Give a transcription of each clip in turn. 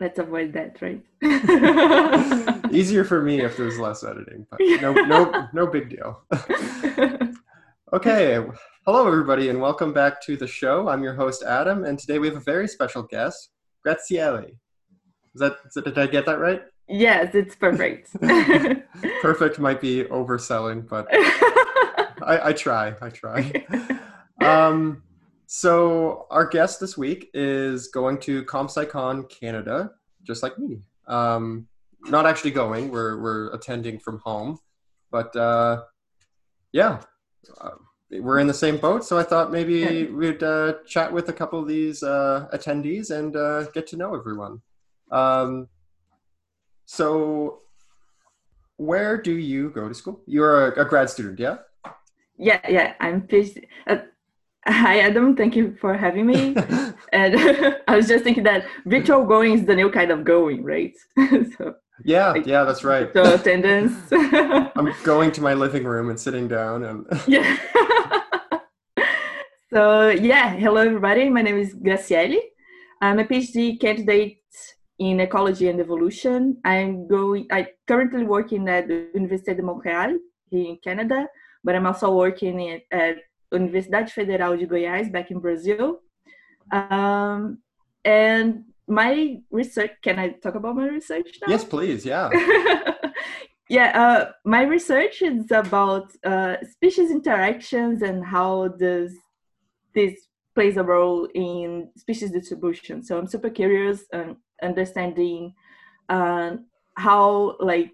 let's avoid that, right? Easier for me if there's less editing, but no, no, no big deal. okay, hello everybody, and welcome back to the show. I'm your host Adam, and today we have a very special guest, Gracielle. Is that, did I get that right? Yes, it's perfect. perfect might be overselling, but I, I try. I try. Um, so our guest this week is going to ComSciCon Canada, just like me. Um, not actually going; we're we're attending from home, but uh, yeah, uh, we're in the same boat. So I thought maybe we'd uh, chat with a couple of these uh, attendees and uh, get to know everyone. Um, so, where do you go to school? You're a, a grad student, yeah? Yeah, yeah. I'm PhD. Hi, Adam. Thank you for having me. and I was just thinking that virtual going is the new kind of going, right? so, yeah, like, yeah, that's right. So attendance. I'm going to my living room and sitting down and. yeah. so yeah, hello everybody. My name is Gracielle. I'm a PhD candidate in ecology and evolution. I'm going. I currently working at the Université de Montréal here in Canada, but I'm also working at Universidade Federal de Goiás back in Brazil. Um, and my research, can I talk about my research now? Yes, please. Yeah. yeah, uh, my research is about uh, species interactions and how does this plays a role in species distribution. So I'm super curious and understanding uh, how like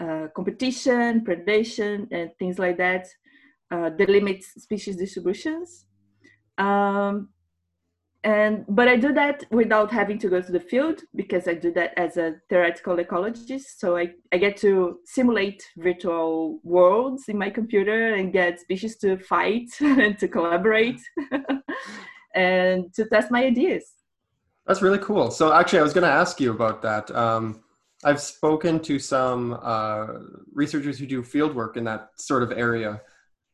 uh, competition, predation, and things like that uh, delimits species distributions. Um, and but I do that without having to go to the field because I do that as a theoretical ecologist. So I, I get to simulate virtual worlds in my computer and get species to fight and to collaborate and to test my ideas. That's really cool. So actually, I was going to ask you about that. Um, I've spoken to some uh, researchers who do field work in that sort of area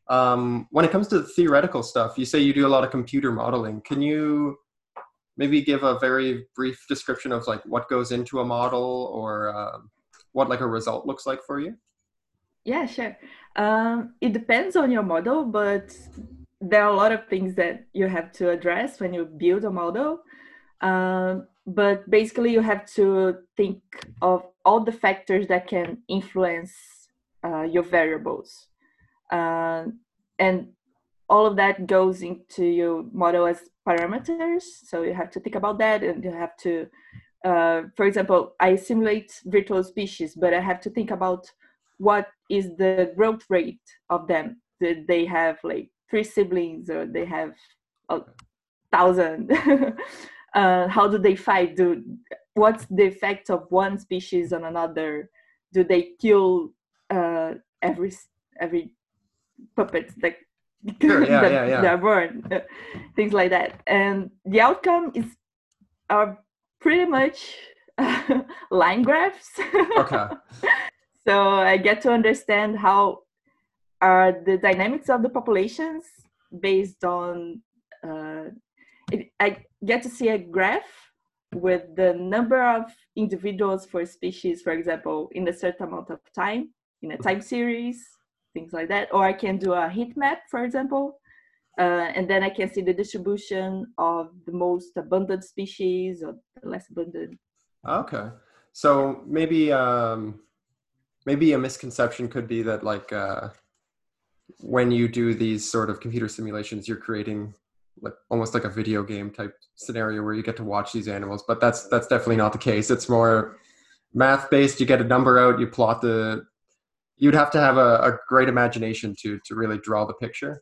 um, when it comes to the theoretical stuff, you say you do a lot of computer modeling. Can you maybe give a very brief description of like what goes into a model or uh, what like a result looks like for you? Yeah, sure. Um, it depends on your model, but there are a lot of things that you have to address when you build a model. Um, but basically, you have to think of all the factors that can influence uh, your variables. Uh, and all of that goes into your model as parameters. So you have to think about that, and you have to, uh, for example, I simulate virtual species, but I have to think about what is the growth rate of them. Did they have like three siblings, or they have a thousand? uh, how do they fight? Do what's the effect of one species on another? Do they kill uh, every every puppets that sure, yeah, that, yeah, yeah. that are born, things like that. And the outcome is are pretty much line graphs. Okay. so I get to understand how are the dynamics of the populations based on. Uh, it, I get to see a graph with the number of individuals for species, for example, in a certain amount of time in a time series things like that. Or I can do a heat map, for example, uh, and then I can see the distribution of the most abundant species or the less abundant. Okay, so maybe um, maybe a misconception could be that like uh, when you do these sort of computer simulations, you're creating like almost like a video game type scenario where you get to watch these animals, but that's that's definitely not the case. It's more math based. You get a number out, you plot the you'd have to have a, a great imagination to to really draw the picture.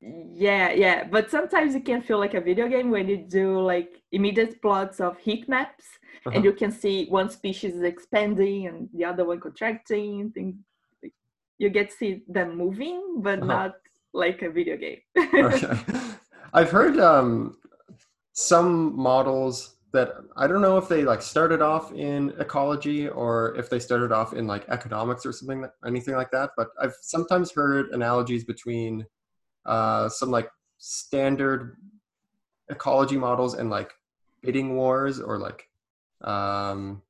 yeah, yeah, but sometimes it can feel like a video game when you do like immediate plots of heat maps, uh-huh. and you can see one species is expanding and the other one contracting. Things you get to see them moving, but uh-huh. not like a video game. okay, I've heard um, some models that I don't know if they like started off in ecology or if they started off in like economics or something, anything like that. But I've sometimes heard analogies between uh, some like standard ecology models and like bidding wars or like Um,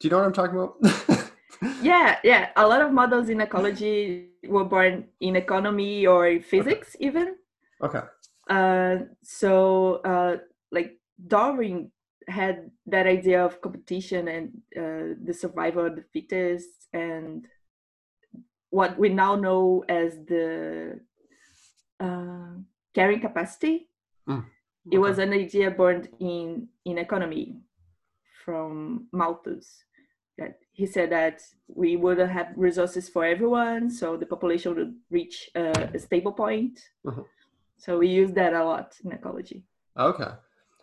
do you know what I'm talking about? yeah, yeah. A lot of models in ecology were born in economy or physics, okay. even. Okay. Uh, so, uh, like Darwin had that idea of competition and uh, the survival of the fittest, and what we now know as the uh, carrying capacity. Mm, okay. It was an idea born in in economy from Malthus that he said that we wouldn't have resources for everyone, so the population would reach a, a stable point. Uh-huh. So we use that a lot in ecology. Okay.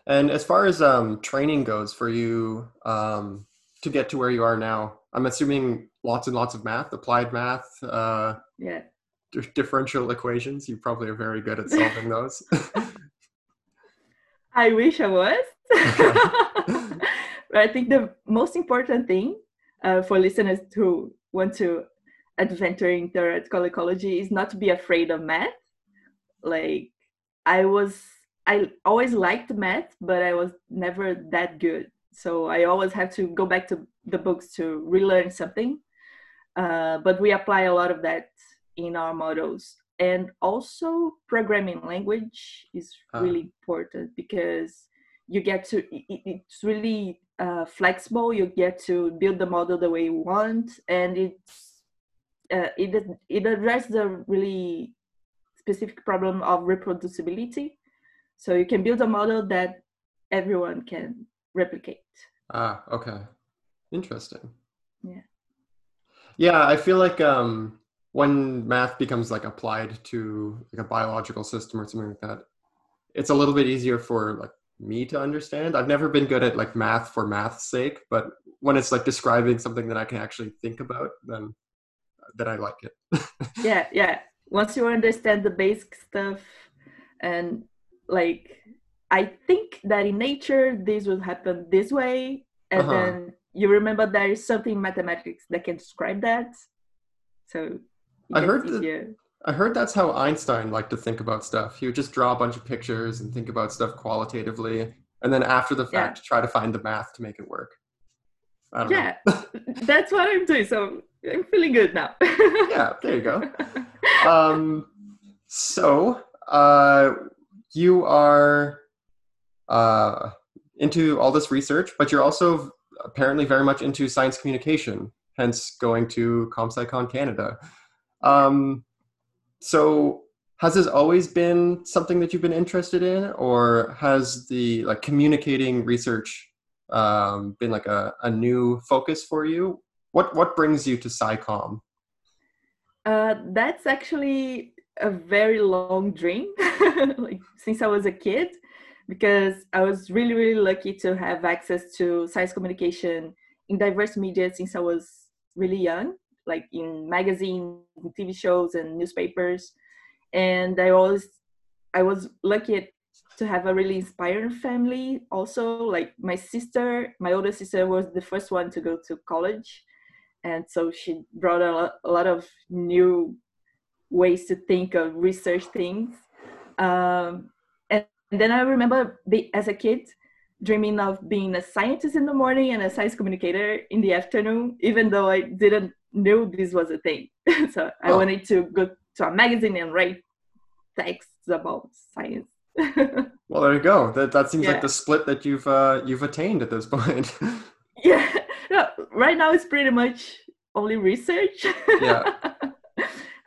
And as far as um, training goes for you um, to get to where you are now, I'm assuming lots and lots of math, applied math. Uh, yeah. D- differential equations. You probably are very good at solving those. I wish I was. But I think the most important thing uh, for listeners who want to adventure in theoretical ecology is not to be afraid of math. Like I was, I always liked math, but I was never that good. So I always have to go back to the books to relearn something. Uh, but we apply a lot of that in our models. And also, programming language is uh. really important because you get to, it, it's really uh, flexible. You get to build the model the way you want, and it's uh, it it addresses the really specific problem of reproducibility. So you can build a model that everyone can replicate. Ah, okay, interesting. Yeah. Yeah, I feel like um, when math becomes like applied to like a biological system or something like that, it's a little bit easier for like me to understand. I've never been good at like math for math's sake, but when it's like describing something that I can actually think about, then then I like it. yeah, yeah. Once you understand the basic stuff and like I think that in nature this will happen this way and uh-huh. then you remember there is something in mathematics that can describe that. So I heard that I heard that's how Einstein liked to think about stuff. He would just draw a bunch of pictures and think about stuff qualitatively, and then after the fact, yeah. try to find the math to make it work. yeah, that's what I'm doing. So I'm feeling good now. yeah, there you go. Um, so uh, you are uh, into all this research, but you're also apparently very much into science communication, hence going to ComSciCon Canada. Um, so has this always been something that you've been interested in or has the like communicating research um, been like a, a new focus for you what what brings you to SciComm uh, that's actually a very long dream like since i was a kid because i was really really lucky to have access to science communication in diverse media since i was really young like in magazines, TV shows, and newspapers. And I always, I was lucky to have a really inspiring family. Also, like my sister, my older sister was the first one to go to college, and so she brought a lot, a lot of new ways to think of research things. Um, and, and then I remember be, as a kid dreaming of being a scientist in the morning and a science communicator in the afternoon, even though I didn't knew this was a thing. so I oh. wanted to go to a magazine and write texts about science. well, there you go. That that seems yeah. like the split that you've uh, you've attained at this point. yeah. No, right now it's pretty much only research. Yeah.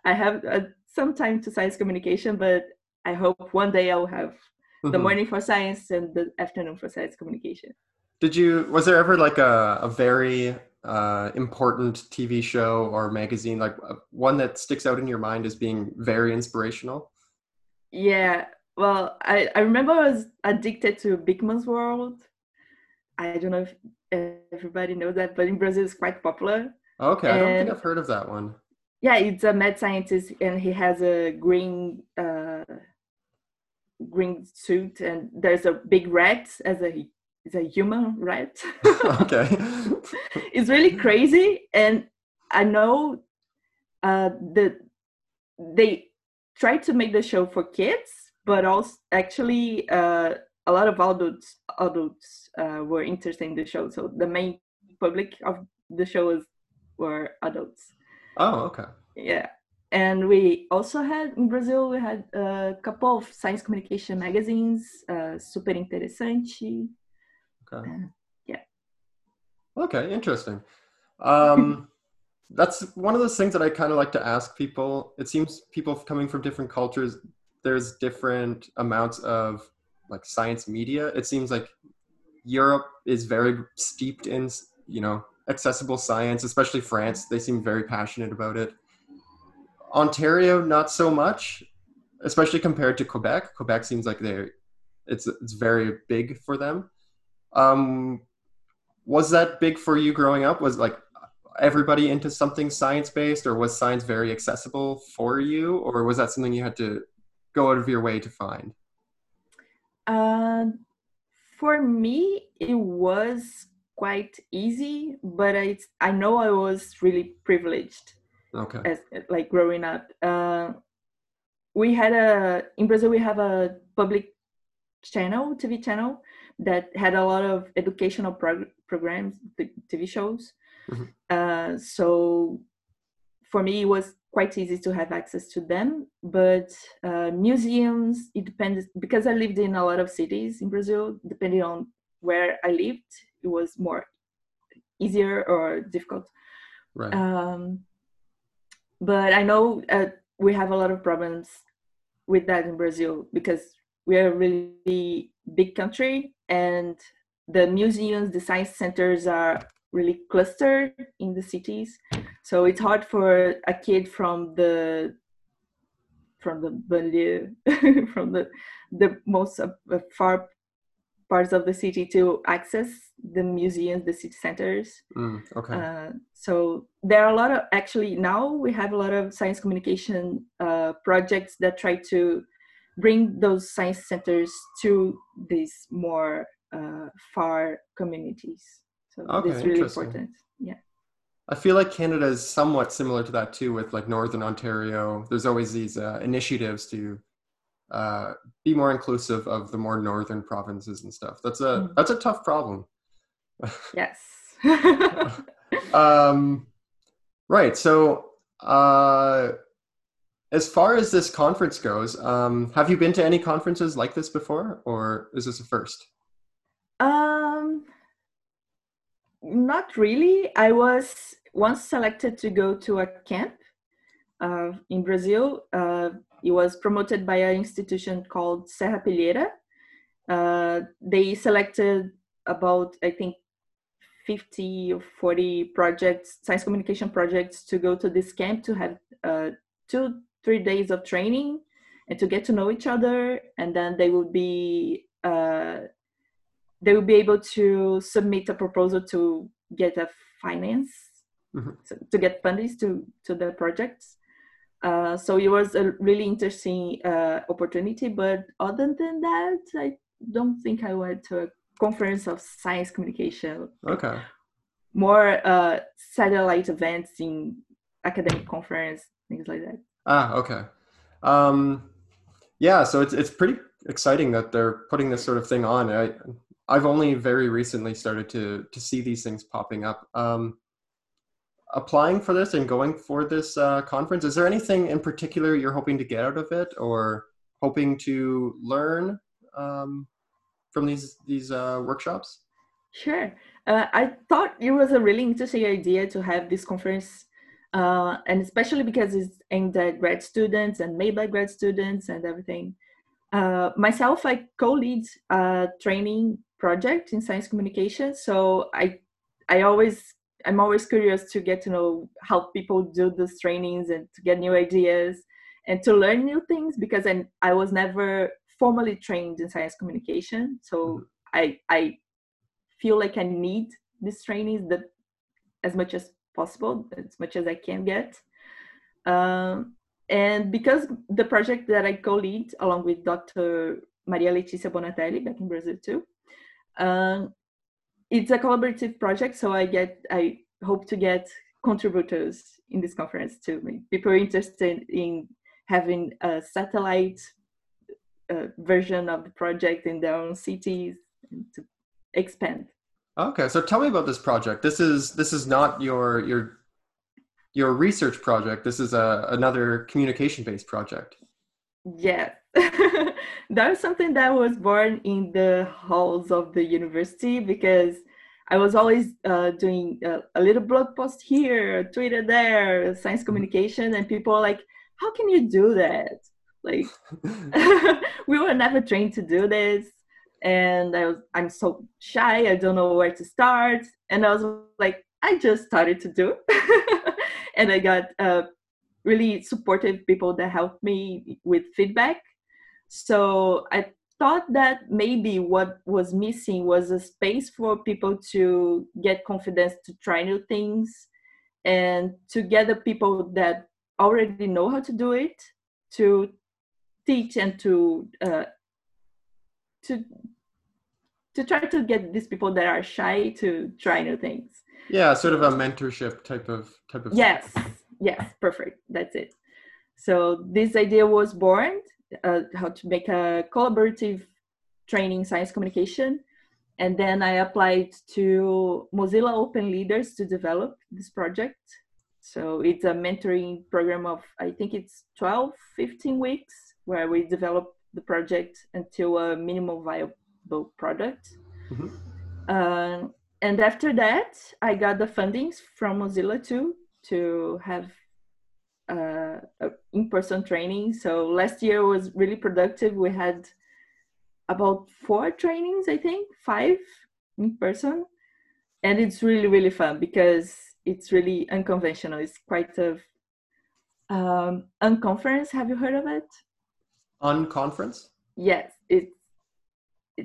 I have uh, some time to science communication, but I hope one day I'll have mm-hmm. the morning for science and the afternoon for science communication. Did you? Was there ever like a a very uh, important TV show or magazine, like uh, one that sticks out in your mind as being very inspirational? Yeah, well, I, I remember I was addicted to Beakman's World. I don't know if everybody knows that, but in Brazil it's quite popular. Okay, and I don't think I've heard of that one. Yeah, it's a mad scientist, and he has a green uh, green suit, and there's a big rat as a is a human rat. okay. it's really crazy, and I know uh, that they try to make the show for kids, but also actually uh, a lot of adults adults uh, were interested in the show. So the main public of the show was were adults. Oh, okay. Yeah, and we also had in Brazil we had a couple of science communication magazines, uh, Superinteressante. Okay. Uh, yeah. Okay, interesting. Um, that's one of those things that I kind of like to ask people. It seems people coming from different cultures, there's different amounts of like science media. It seems like Europe is very steeped in, you know, accessible science, especially France. They seem very passionate about it. Ontario, not so much, especially compared to Quebec. Quebec seems like they're it's it's very big for them. Um, was that big for you growing up? Was like everybody into something science based, or was science very accessible for you, or was that something you had to go out of your way to find? Uh, for me, it was quite easy, but I I know I was really privileged. Okay. As like growing up, uh, we had a in Brazil we have a public channel, TV channel that had a lot of educational prog- programs, TV shows. Mm-hmm. Uh, so for me, it was quite easy to have access to them. But uh, museums, it depends because I lived in a lot of cities in Brazil. Depending on where I lived, it was more easier or difficult. Right. Um, but I know uh, we have a lot of problems with that in Brazil because we are a really big country and the museums, the science centers are really clustered in the cities. So it's hard for a kid from the from the banlieue, from the the most uh, far parts of the city to access the museums, the city centers. Mm, okay. Uh, so there are a lot of actually now we have a lot of science communication uh, projects that try to bring those science centers to these more uh, far communities. So okay, it's really important. Yeah. I feel like Canada is somewhat similar to that too, with like Northern Ontario. There's always these uh, initiatives to uh, be more inclusive of the more northern provinces and stuff. That's a mm. that's a tough problem. yes. um, right. So, uh, as far as this conference goes, um, have you been to any conferences like this before, or is this a first? Um, not really. I was once selected to go to a camp uh, in Brazil. Uh, it was promoted by an institution called Serrapilheira. Uh, they selected about, I think, 50 or 40 projects, science communication projects, to go to this camp to have uh, two three days of training and to get to know each other and then they will be uh, they will be able to submit a proposal to get a finance mm-hmm. so, to get fundings to to the projects uh, so it was a really interesting uh, opportunity but other than that i don't think i went to a conference of science communication okay more uh, satellite events in academic conference things like that Ah, okay. Um, yeah, so it's it's pretty exciting that they're putting this sort of thing on. I I've only very recently started to to see these things popping up. Um, applying for this and going for this uh, conference, is there anything in particular you're hoping to get out of it, or hoping to learn um, from these these uh, workshops? Sure. Uh, I thought it was a really interesting idea to have this conference uh, and especially because it's aimed at grad students and made by grad students and everything. Uh, myself, I co-lead a training project in science communication, so I, I always, I'm always curious to get to know how people do these trainings and to get new ideas and to learn new things because I, I was never formally trained in science communication, so mm-hmm. I, I feel like I need these trainings that as much as possible as much as I can get. Um, and because the project that I co-lead along with Dr. Maria Leticia Bonatelli back in Brazil too, um, it's a collaborative project. So I get, I hope to get contributors in this conference to too. People interested in having a satellite uh, version of the project in their own cities to expand. Okay, so tell me about this project. This is this is not your your your research project. This is a another communication based project. Yeah, that was something that was born in the halls of the university because I was always uh, doing a, a, little blog post here, Twitter there, science mm-hmm. communication, and people are like, "How can you do that?" Like, we were never trained to do this, and I was I'm so shy. I don't know where to start, and I was like, I just started to do, and I got uh, really supportive people that helped me with feedback. So I thought that maybe what was missing was a space for people to get confidence to try new things and to gather people that already know how to do it to teach and to uh, to to try to get these people that are shy to try new things yeah sort of a mentorship type of type of yes yes perfect. That's it. So this idea was born uh, how to make a collaborative training science communication. And then i applied to mozilla open leaders to develop this project. So it's a mentoring program of i think it's 12 15 weeks where we develop the project until a minimum viable product. Mm-hmm. uh, and after that i got the fundings from mozilla too to have uh, in-person training. So last year was really productive. We had about four trainings, I think, five in person, and it's really really fun because it's really unconventional. It's quite a um, unconference. Have you heard of it? Unconference. Yes, it's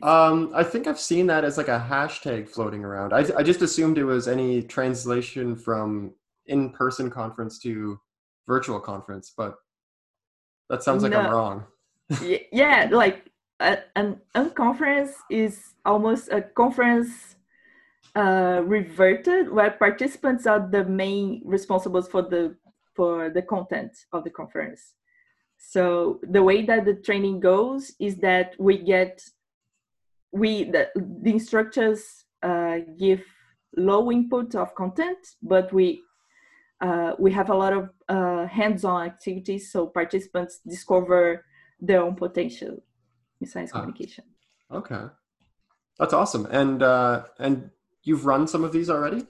um, I think I've seen that as like a hashtag floating around. I, I just assumed it was any translation from in-person conference to virtual conference, but that sounds like no. I'm wrong. yeah, like a, an unconference is almost a conference uh, reverted where participants are the main responsibles for the for the content of the conference. So the way that the training goes is that we get we the, the instructors uh, give low input of content, but we uh, we have a lot of uh, hands-on activities so participants discover their own potential in science ah, communication. Okay. That's awesome. And uh, and you've run some of these already?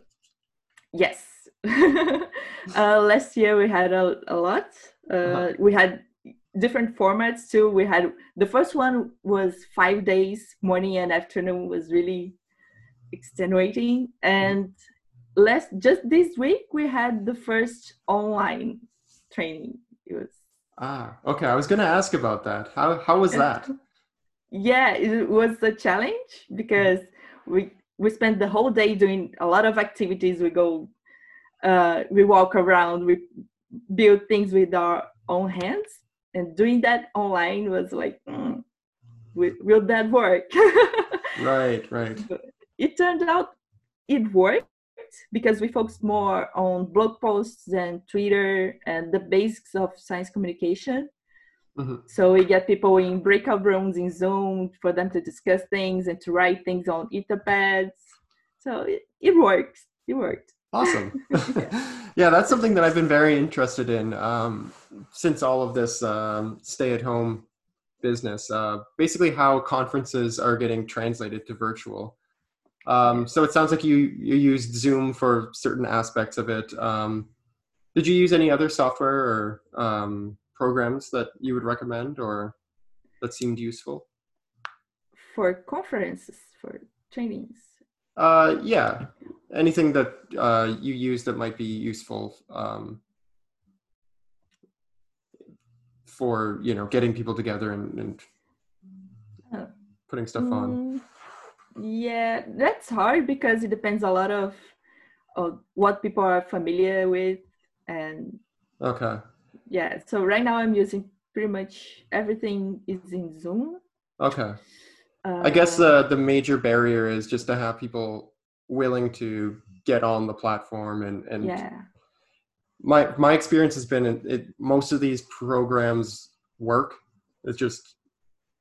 Yes. Uh, last year we had a, a lot. Uh, uh-huh. we had different formats too. We had the first one was five days morning and afternoon was really extenuating. And last just this week we had the first online training. It was ah okay. I was going to ask about that. How how was that? yeah, it was a challenge because we we spent the whole day doing a lot of activities. We go, uh, we walk around, we build things with our own hands, and doing that online was like, mm, will, will that work? right, right. But it turned out it worked because we focus more on blog posts and Twitter and the basics of science communication. Mm-hmm. So we get people in breakout rooms in Zoom for them to discuss things and to write things on etherpads. So it, it works. It worked. Awesome. yeah. yeah. that's something that I've been very interested in um, since all of this um, stay-at-home business. Uh, basically, how conferences are getting translated to virtual. Um, so it sounds like you you used Zoom for certain aspects of it. Um, did you use any other software or um, programs that you would recommend or that seemed useful? For conferences, for trainings. Uh, yeah, anything that uh, you use that might be useful um, for you know getting people together and, and oh. putting stuff on. Mm, yeah, that's hard because it depends a lot of, of what people are familiar with and okay. Yeah, so right now I'm using pretty much everything is in Zoom. Okay. Uh, I guess uh, the major barrier is just to have people willing to get on the platform and and yeah. My my experience has been it, most of these programs work. It's just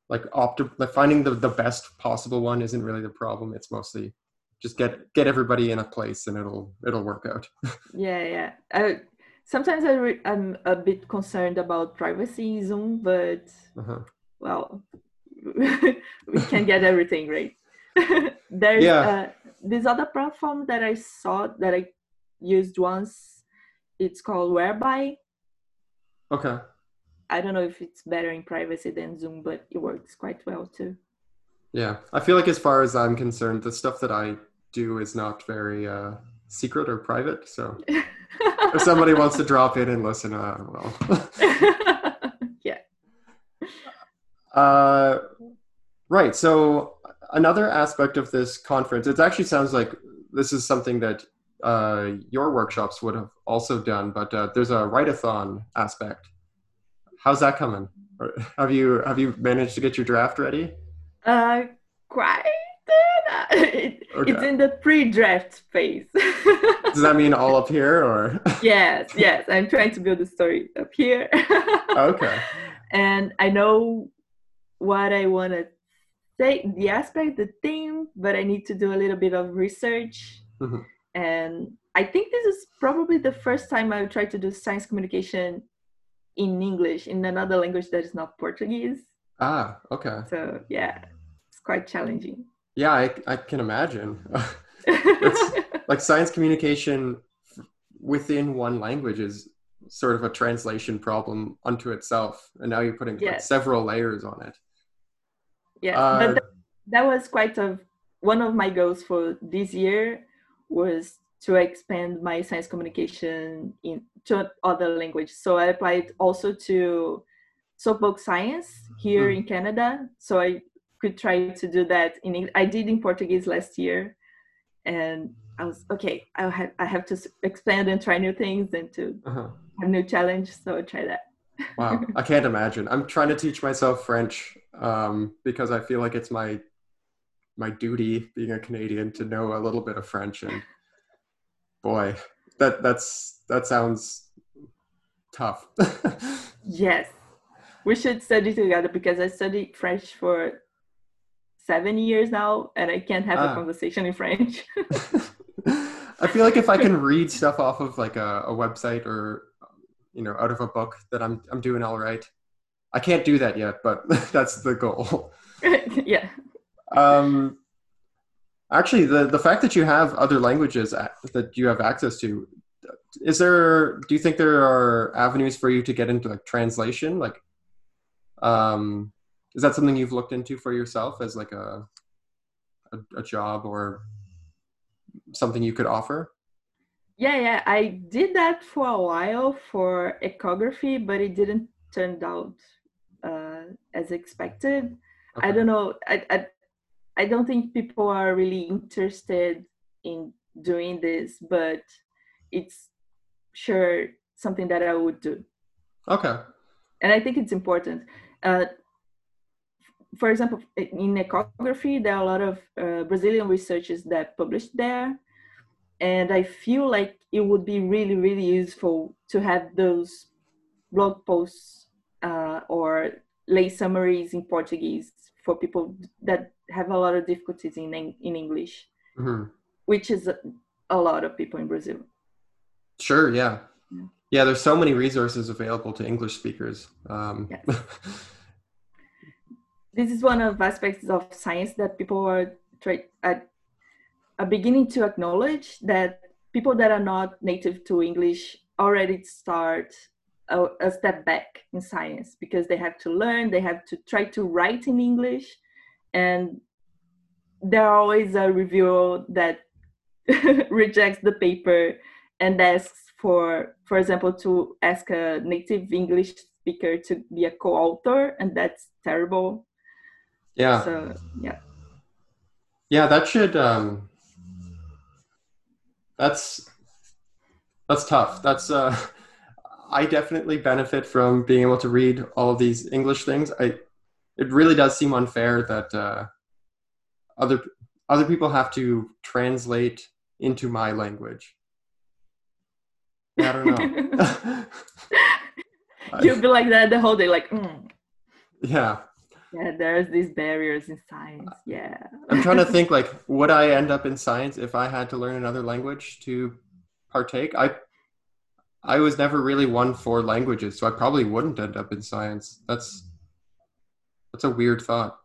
like opt like finding the, the best possible one isn't really the problem. It's mostly just get get everybody in a place and it'll it'll work out. Yeah yeah. I, sometimes I re- i'm a bit concerned about privacy zoom but uh-huh. well we can get everything right? There's yeah. uh, this other platform that i saw that i used once it's called whereby. Okay I don't know if it's better in privacy than Zoom, but it works quite well too. Yeah, I feel like as far as I'm concerned, the stuff that I do is not very uh, secret or private. So if somebody wants to drop in and listen, uh, well, yeah. Uh, right. So another aspect of this conference, it actually sounds like this is something that uh, your workshops would have also done, but uh, there's a write-a-thon aspect How's that coming? Have you have you managed to get your draft ready? Uh, quite. It, okay. It's in the pre-draft phase. Does that mean all up here, or? yes, yes. I'm trying to build the story up here. okay. And I know what I want to say, the aspect, the theme, but I need to do a little bit of research. Mm-hmm. And I think this is probably the first time I try to do science communication in English in another language that is not Portuguese. Ah, okay. So yeah, it's quite challenging. Yeah, I, I can imagine. It's like science communication within one language is sort of a translation problem unto itself, and now you're putting yes. like several layers on it. Yeah, uh, but that, that was quite a one of my goals for this year was to expand my science communication into other languages. So I applied also to Soapbox Science here mm. in Canada. So I could try to do that in I did in Portuguese last year, and I was okay. I have I have to expand and try new things and to uh-huh. have new challenge. So I try that. wow, I can't imagine. I'm trying to teach myself French um, because I feel like it's my my duty being a Canadian to know a little bit of French and boy, that that's that sounds tough. yes, we should study together because I studied French for seven years now, and I can't have ah. a conversation in French. I feel like if I can read stuff off of like a, a website or you know out of a book, that I'm I'm doing all right. I can't do that yet, but that's the goal. yeah. Um, Actually, the the fact that you have other languages that you have access to, is there? Do you think there are avenues for you to get into like translation? Like, um, is that something you've looked into for yourself as like a a, a job or something you could offer? Yeah, yeah, I did that for a while for Ecography, but it didn't turn out uh, as expected. Okay. I don't know. I, I I don't think people are really interested in doing this, but it's sure something that I would do. Okay. And I think it's important. Uh, for example, in ecography, there are a lot of uh, Brazilian researchers that published there. And I feel like it would be really, really useful to have those blog posts uh, or lay summaries in Portuguese for people that have a lot of difficulties in in English, mm-hmm. which is a, a, lot of people in Brazil. Sure. Yeah. yeah. yeah. There's so many resources available to English speakers. Um, yes. this is one of aspects of science that people are try, are, are beginning to acknowledge that people that are not native to English already start a, a, step back in science because they have to learn, they have to try to write in English, and there are always a reviewer that rejects the paper and asks for for example to ask a native english speaker to be a co-author and that's terrible. Yeah. So yeah. Yeah that should um that's that's tough. That's uh i definitely benefit from being able to read all of these english things i it really does seem unfair that uh, other other people have to translate into my language. I don't know. You'll be like that the whole day, like. Mm. Yeah, yeah, there's these barriers in science. Yeah. I'm trying to think like would I end up in science if I had to learn another language to partake? I I was never really one for languages, so I probably wouldn't end up in science. That's that's a weird thought.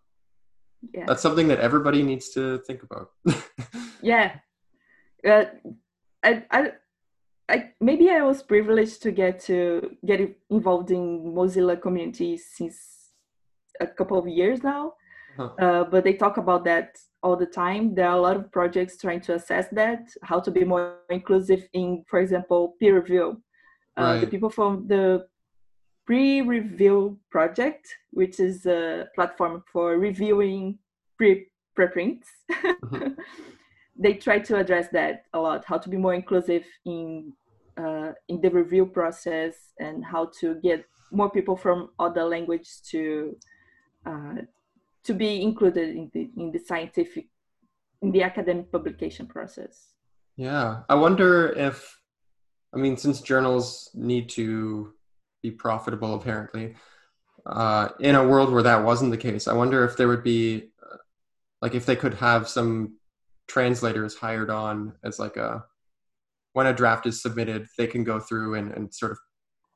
Yeah. That's something that everybody needs to think about. yeah. Uh, I, I I, maybe I was privileged to get to get involved in Mozilla community since a couple of years now. Uh-huh. Uh, but they talk about that all the time. There are a lot of projects trying to assess that, how to be more inclusive in, for example, peer review. Uh, right. The people from the PREreview project, which is a platform for reviewing pre preprints. mm-hmm. they try to address that a lot, how to be more inclusive in uh, in the review process and how to get more people from other languages to uh, to be included in the in the scientific in the academic publication process. Yeah, I wonder if I mean since journals need to be profitable apparently uh, in a world where that wasn't the case, I wonder if there would be uh, like if they could have some translators hired on as like a when a draft is submitted, they can go through and, and sort of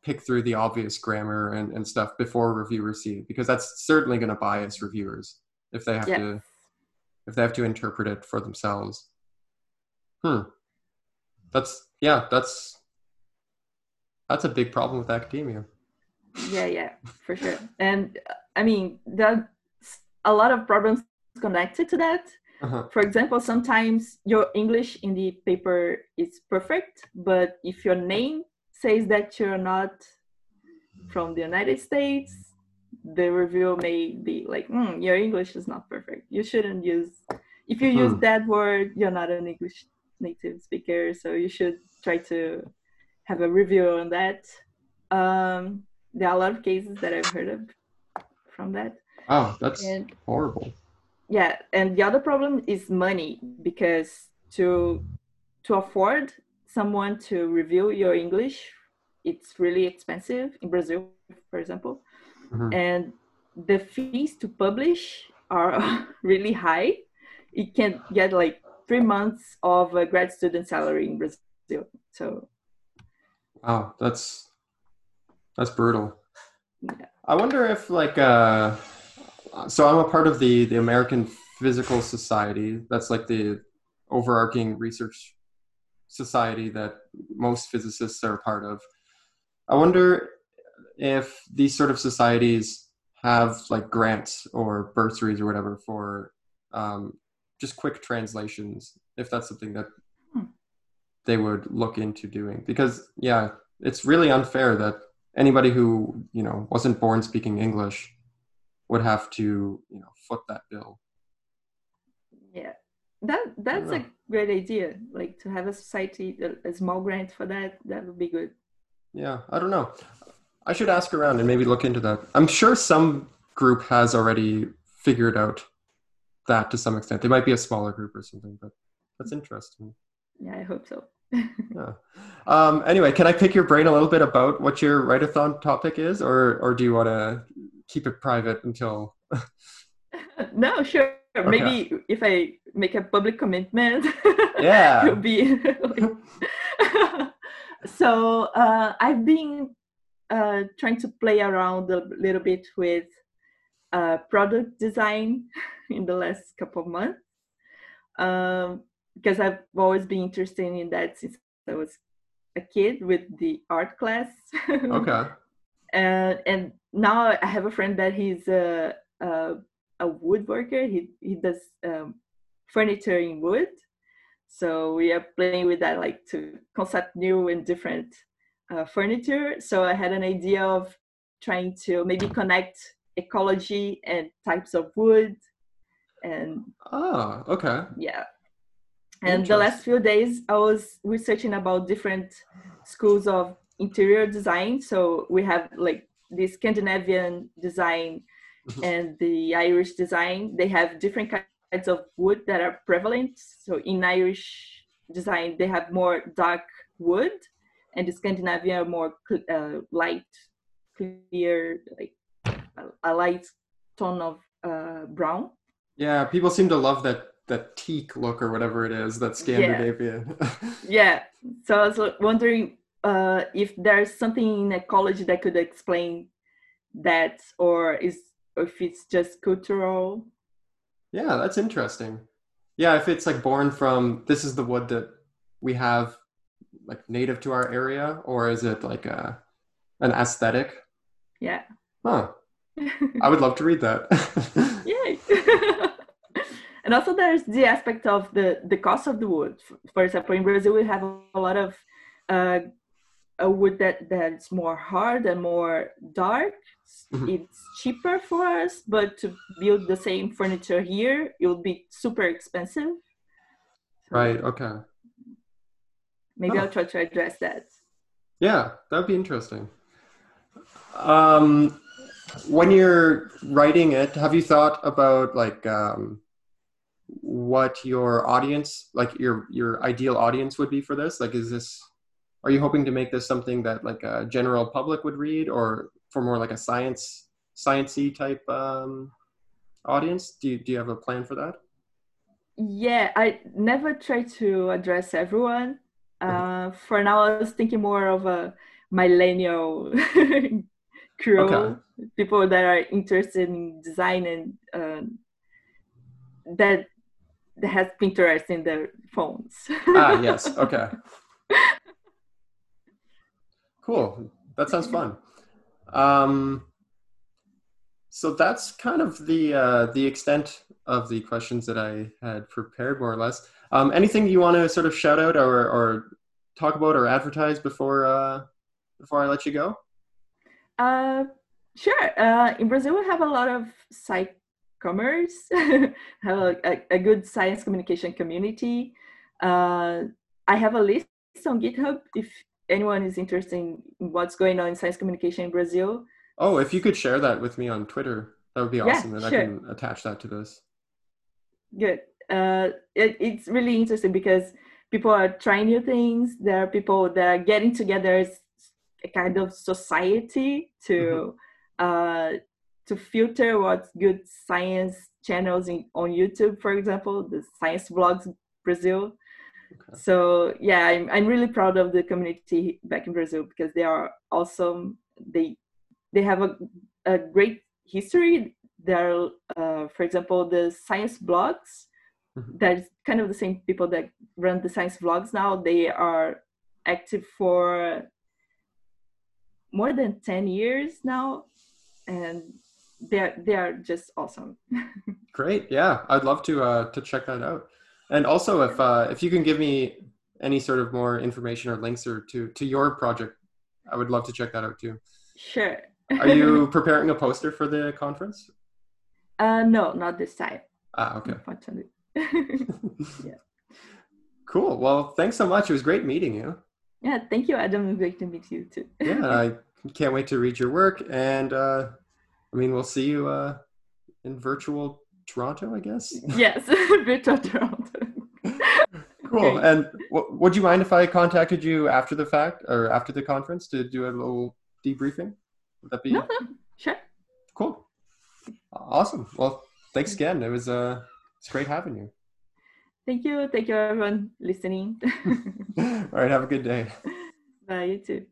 pick through the obvious grammar and, and stuff before reviewers see it, because that's certainly going to bias reviewers if they have to if they have to interpret it for themselves. Hmm. That's yeah, that's that's a big problem with academia. Yeah, yeah, for sure. And I mean, there's a lot of problems connected to that. Uh-huh. For example, sometimes your English in the paper is perfect, but if your name says that you're not from the United States, the review may be like, mm, your English is not perfect. You shouldn't use, if you use hmm. that word, you're not an English native speaker, so you should try to have a review on that. Um, there are a lot of cases that I've heard of from that. Oh, that's and, horrible yeah and the other problem is money because to to afford someone to review your english it's really expensive in brazil for example mm-hmm. and the fees to publish are really high it can get like three months of a grad student salary in brazil so wow that's that's brutal yeah. i wonder if like uh so I'm a part of the the American Physical Society. That's like the overarching research society that most physicists are a part of. I wonder if these sort of societies have like grants or bursaries or whatever for um, just quick translations, if that's something that. They would look into doing. Because yeah, it's really unfair that anybody who you know wasn't born speaking English would have to you know foot that bill. Yeah. That that's a great idea like to have a society uh, a small grant for that that would be good. Yeah i don't know. I should ask around and maybe look into that. I'm sure some group has already figured out that to some extent. They might be a smaller group or something but that's interesting. Yeah i hope so yeah. Um, anyway, can I pick your brain a little bit about what your write-a-thon topic is, or or do you want to keep it private until no sure okay. maybe if i make a public commitment yeah it'll be so uh, i've been uh, trying to play around a little bit with uh, product design in the last couple of months um, because i've always been interested in that since i was a kid with the art class okay and and now I have a friend that he's a a, a woodworker. He he does um, furniture in wood. So we are playing with that, like to concept new and different uh, furniture. So I had an idea of trying to maybe connect ecology and types of wood. And oh, okay, yeah. And the last few days, I was researching about different schools of interior design. So we have like the Scandinavian design mm-hmm. and the Irish design. They have different kinds of wood that are prevalent. So in Irish design, they have more dark wood, and the Scandinavian are more uh, light, clear, like a light tone of uh, brown. Yeah, people seem to love that that teak look or whatever it is, that Scandinavian. Yeah. yeah. So I was wondering uh, if there's something in ecology that could explain that, or is if it's just cultural. Yeah, that's interesting. Yeah, if it's like born from this is the wood that we have like native to our area, or is it like a an aesthetic? Yeah. Huh. I would love to read that. And also there's the aspect of the the cost of the wood. For example, in Brazil we have a lot of uh, a wood that that's more hard and more dark. Mm-hmm. It's cheaper for us, but to build the same furniture here, it would be super expensive. Right. Okay. Maybe oh. I'll try to address that. Yeah, that would be interesting. Um, when you're writing it, have you thought about like um, what your audience, like your your ideal audience, would be for this? Like, is this are you hoping to make this something that like a general public would read, or for more like a science sciency type um, audience? Do you, do you have a plan for that? Yeah, I never try to address everyone. Uh, for now, I was thinking more of a millennial crew, okay. people that are interested in design and uh, that that has Pinterest in their phones. ah, yes. Okay. cool. That sounds fun. Um, so that's kind of the uh, the extent of the questions that I had prepared, more or less. Um, anything you want to sort of shout out or, or talk about or advertise before uh, before I let you go? Uh, sure. Uh, in Brazil, we have a lot of SciCommers, have a, a, a, good science communication community. Uh, I have a list on GitHub if anyone is interested in what's going on in science communication in Brazil. Oh, if you could share that with me on Twitter, that would be awesome. Yeah, and sure. I can attach that to this. Good. Uh, it, it's really interesting because people are trying new things. There are people that are getting together as a kind of society to mm-hmm. uh, to filter what's good science channels in, on YouTube, for example, the Science Vlogs Brazil. Okay. So yeah, I'm I'm really proud of the community back in Brazil because they are awesome. They they have a a great history. There, are, uh, for example the science blogs. Mm-hmm. That's kind of the same people that run the science vlogs now. They are active for more than 10 years now and they're they're just awesome great yeah i'd love to uh to check that out and also, if uh, if you can give me any sort of more information or links or to to your project, I would love to check that out too. Sure. Are you preparing a poster for the conference? Uh, no, not this time. Ah, okay. Unfortunately. yeah. Cool. Well, thanks so much. It was great meeting you. Yeah, thank you, Adam. Great to meet you too. yeah, I can't wait to read your work, and uh, I mean, we'll see you uh, in virtual Toronto, I guess. Yes, virtual Toronto. cool. Okay. And w- would you mind if I contacted you after the fact or after the conference to do a little debriefing? Would that be? No, no, sure. Cool. Awesome. Well, thanks again. It was uh, it's great having you. Thank you. Thank you, everyone listening. All right. Have a good day. Bye. You too.